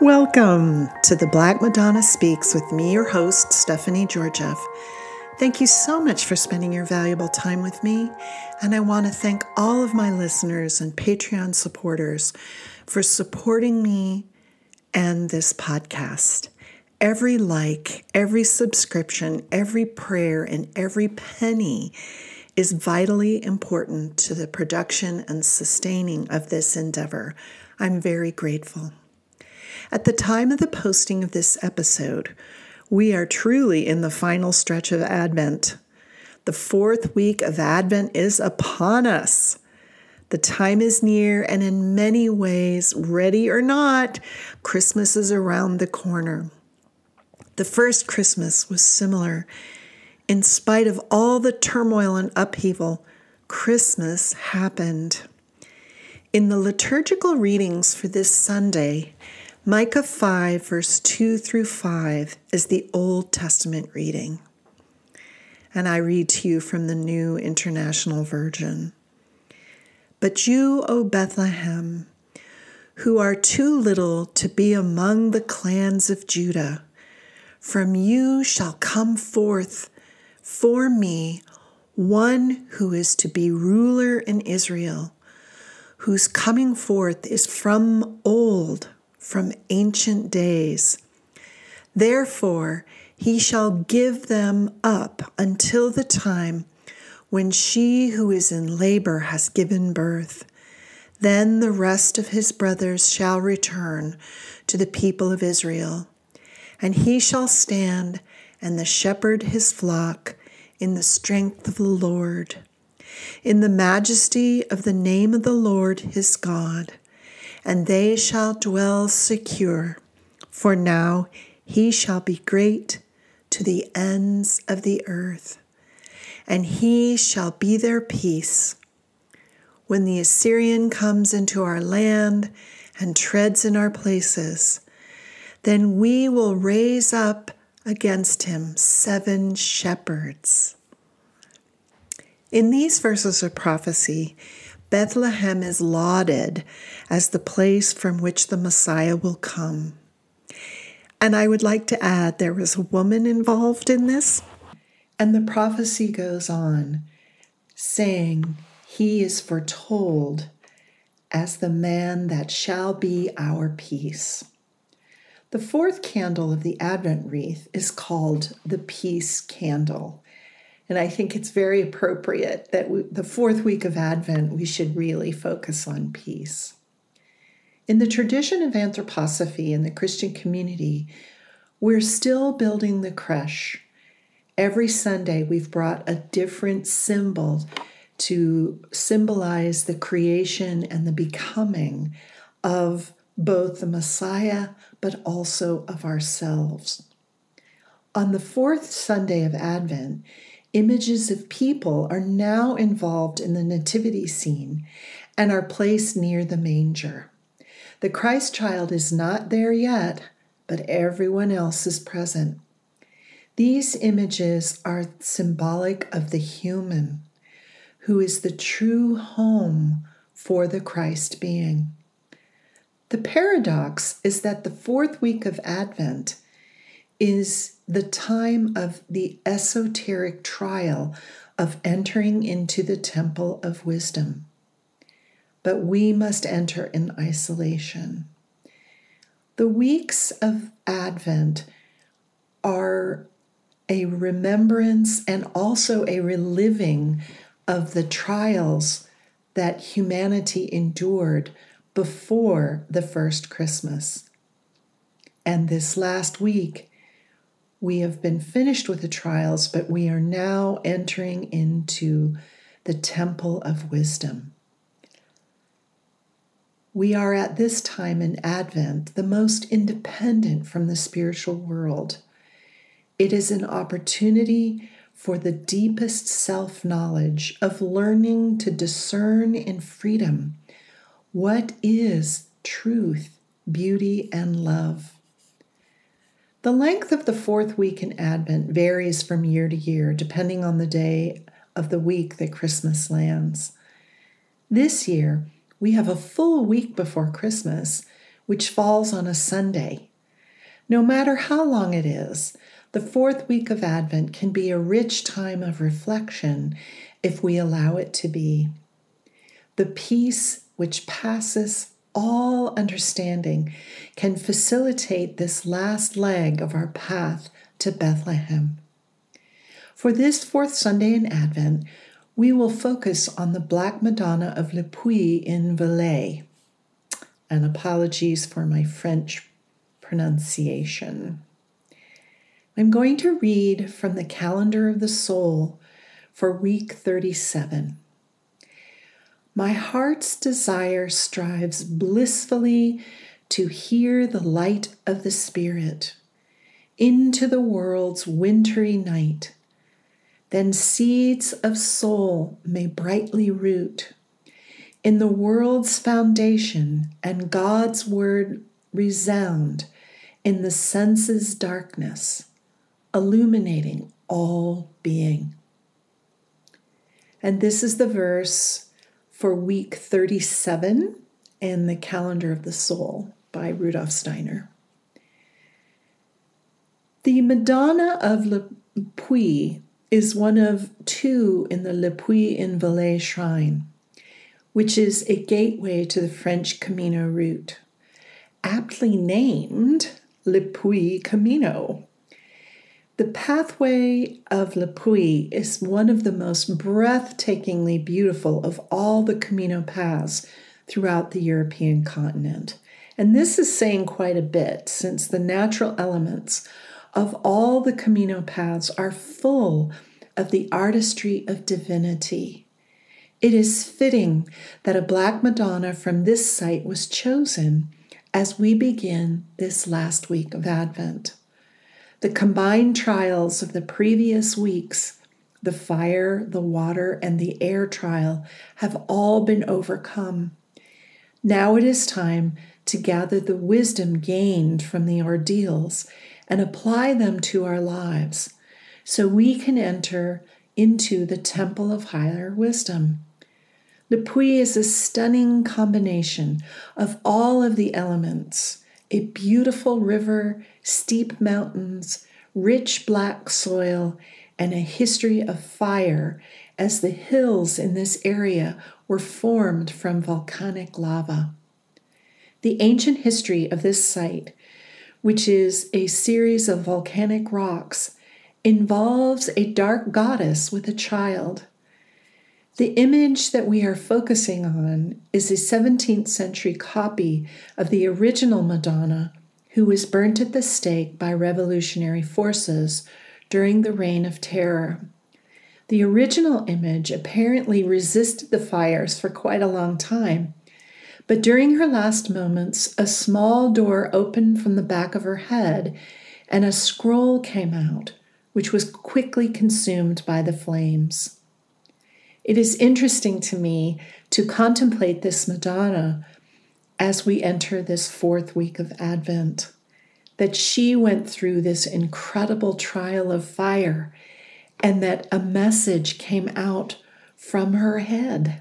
Welcome to the Black Madonna Speaks with me, your host, Stephanie Georgieff. Thank you so much for spending your valuable time with me. And I want to thank all of my listeners and Patreon supporters for supporting me and this podcast. Every like, every subscription, every prayer, and every penny is vitally important to the production and sustaining of this endeavor. I'm very grateful. At the time of the posting of this episode, we are truly in the final stretch of Advent. The fourth week of Advent is upon us. The time is near, and in many ways, ready or not, Christmas is around the corner. The first Christmas was similar. In spite of all the turmoil and upheaval, Christmas happened. In the liturgical readings for this Sunday, Micah 5, verse 2 through 5 is the Old Testament reading. And I read to you from the New International Version. But you, O Bethlehem, who are too little to be among the clans of Judah, from you shall come forth for me one who is to be ruler in Israel, whose coming forth is from old, from ancient days. Therefore, he shall give them up until the time when she who is in labor has given birth. Then the rest of his brothers shall return to the people of Israel and he shall stand and the shepherd his flock in the strength of the Lord, in the majesty of the name of the Lord his God, and they shall dwell secure. For now he shall be great to the ends of the earth, and he shall be their peace. When the Assyrian comes into our land and treads in our places, then we will raise up against him seven shepherds. In these verses of prophecy, Bethlehem is lauded as the place from which the Messiah will come. And I would like to add there was a woman involved in this. And the prophecy goes on, saying, He is foretold as the man that shall be our peace. The fourth candle of the Advent wreath is called the Peace Candle. And I think it's very appropriate that we, the fourth week of Advent, we should really focus on peace. In the tradition of anthroposophy in the Christian community, we're still building the creche. Every Sunday, we've brought a different symbol to symbolize the creation and the becoming of both the Messiah but also of ourselves. On the fourth Sunday of Advent, images of people are now involved in the nativity scene and are placed near the manger. The Christ child is not there yet, but everyone else is present. These images are symbolic of the human, who is the true home for the Christ being. The paradox is that the fourth week of Advent is the time of the esoteric trial of entering into the temple of wisdom. But we must enter in isolation. The weeks of Advent are a remembrance and also a reliving of the trials that humanity endured before the first Christmas. And this last week, we have been finished with the trials, but we are now entering into the temple of wisdom. We are at this time in Advent the most independent from the spiritual world. It is an opportunity for the deepest self knowledge of learning to discern in freedom what is truth, beauty, and love? The length of the fourth week in Advent varies from year to year, depending on the day of the week that Christmas lands. This year, we have a full week before Christmas which falls on a Sunday. No matter how long it is, the fourth week of Advent can be a rich time of reflection if we allow it to be. The peace which passes all understanding can facilitate this last leg of our path to Bethlehem. For this fourth Sunday in Advent, we will focus on the Black Madonna of Le Puy in Velay. And apologies for my French pronunciation. I'm going to read from the Calendar of the Soul for week 37. My heart's desire strives blissfully to hear the light of the Spirit into the world's wintry night. Then seeds of soul may brightly root in the world's foundation, and God's word resound in the senses' darkness, illuminating all being. And this is the verse for week 37 in the Calendar of the Soul by Rudolf Steiner. The Madonna of Le Puy is one of two in the Le Puy in Velay shrine, which is a gateway to the French Camino route, aptly named Le Puy Camino. The pathway of Le Puy is one of the most breathtakingly beautiful of all the Camino paths throughout the European continent. And this is saying quite a bit since the natural elements of all the Camino paths are full of the artistry of divinity. It is fitting that a Black Madonna from this site was chosen as we begin this last week of Advent. The combined trials of the previous weeks, the fire, the water, and the air trial, have all been overcome. Now it is time to gather the wisdom gained from the ordeals and apply them to our lives so we can enter into the temple of higher wisdom. Le Puy is a stunning combination of all of the elements a beautiful river, steep mountains, rich black soil, and a history of fire as the hills in this area were formed from volcanic lava. The ancient history of this site, which is a series of volcanic rocks, involves a dark goddess with a child. The image that we are focusing on is a 17th century copy of the original Madonna, who was burnt at the stake by revolutionary forces during the Reign of Terror. The original image apparently resisted the fires for quite a long time, but during her last moments, a small door opened from the back of her head and a scroll came out, which was quickly consumed by the flames. It is interesting to me to contemplate this Madonna as we enter this fourth week of Advent, that she went through this incredible trial of fire and that a message came out from her head.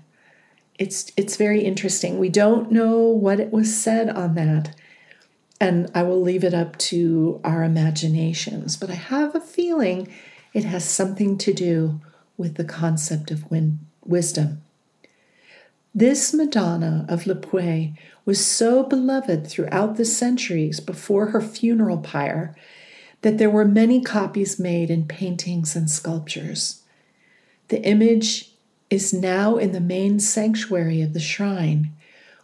It's, it's very interesting. We don't know what it was said on that, and I will leave it up to our imaginations, but I have a feeling it has something to do with the concept of win- wisdom. This Madonna of Le Puy was so beloved throughout the centuries before her funeral pyre that there were many copies made in paintings and sculptures. The image is now in the main sanctuary of the shrine,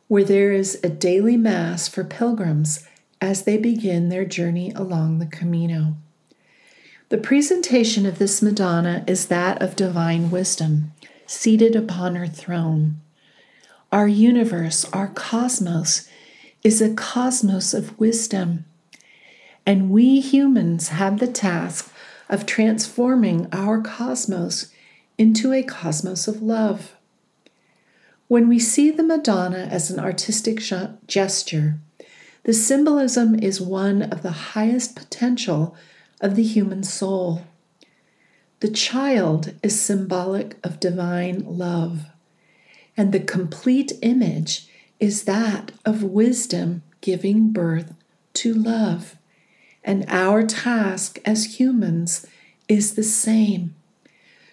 where there is a daily Mass for pilgrims as they begin their journey along the Camino. The presentation of this Madonna is that of divine wisdom, seated upon her throne. Our universe, our cosmos, is a cosmos of wisdom. And we humans have the task of transforming our cosmos into a cosmos of love. When we see the Madonna as an artistic gesture, the symbolism is one of the highest potential of the human soul. The child is symbolic of divine love, and the complete image is that of wisdom giving birth to love. And our task as humans is the same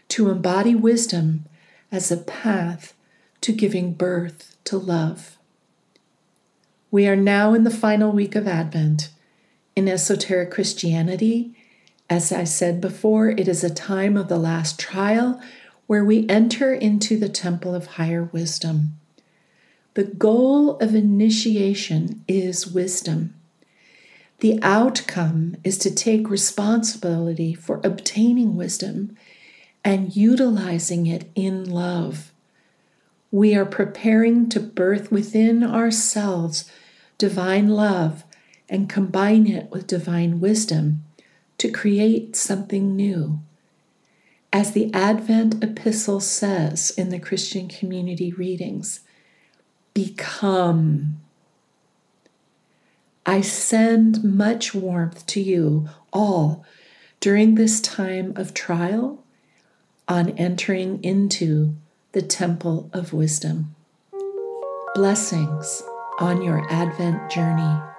to embody wisdom as a path to giving birth to love. We are now in the final week of Advent. In esoteric Christianity, as I said before, it is a time of the last trial where we enter into the temple of higher wisdom. The goal of initiation is wisdom. The outcome is to take responsibility for obtaining wisdom and utilizing it in love. We are preparing to birth within ourselves divine love and combine it with divine wisdom to create something new. As the Advent Epistle says in the Christian community readings, become. I send much warmth to you all during this time of trial on entering into the temple of wisdom. Blessings on your Advent journey.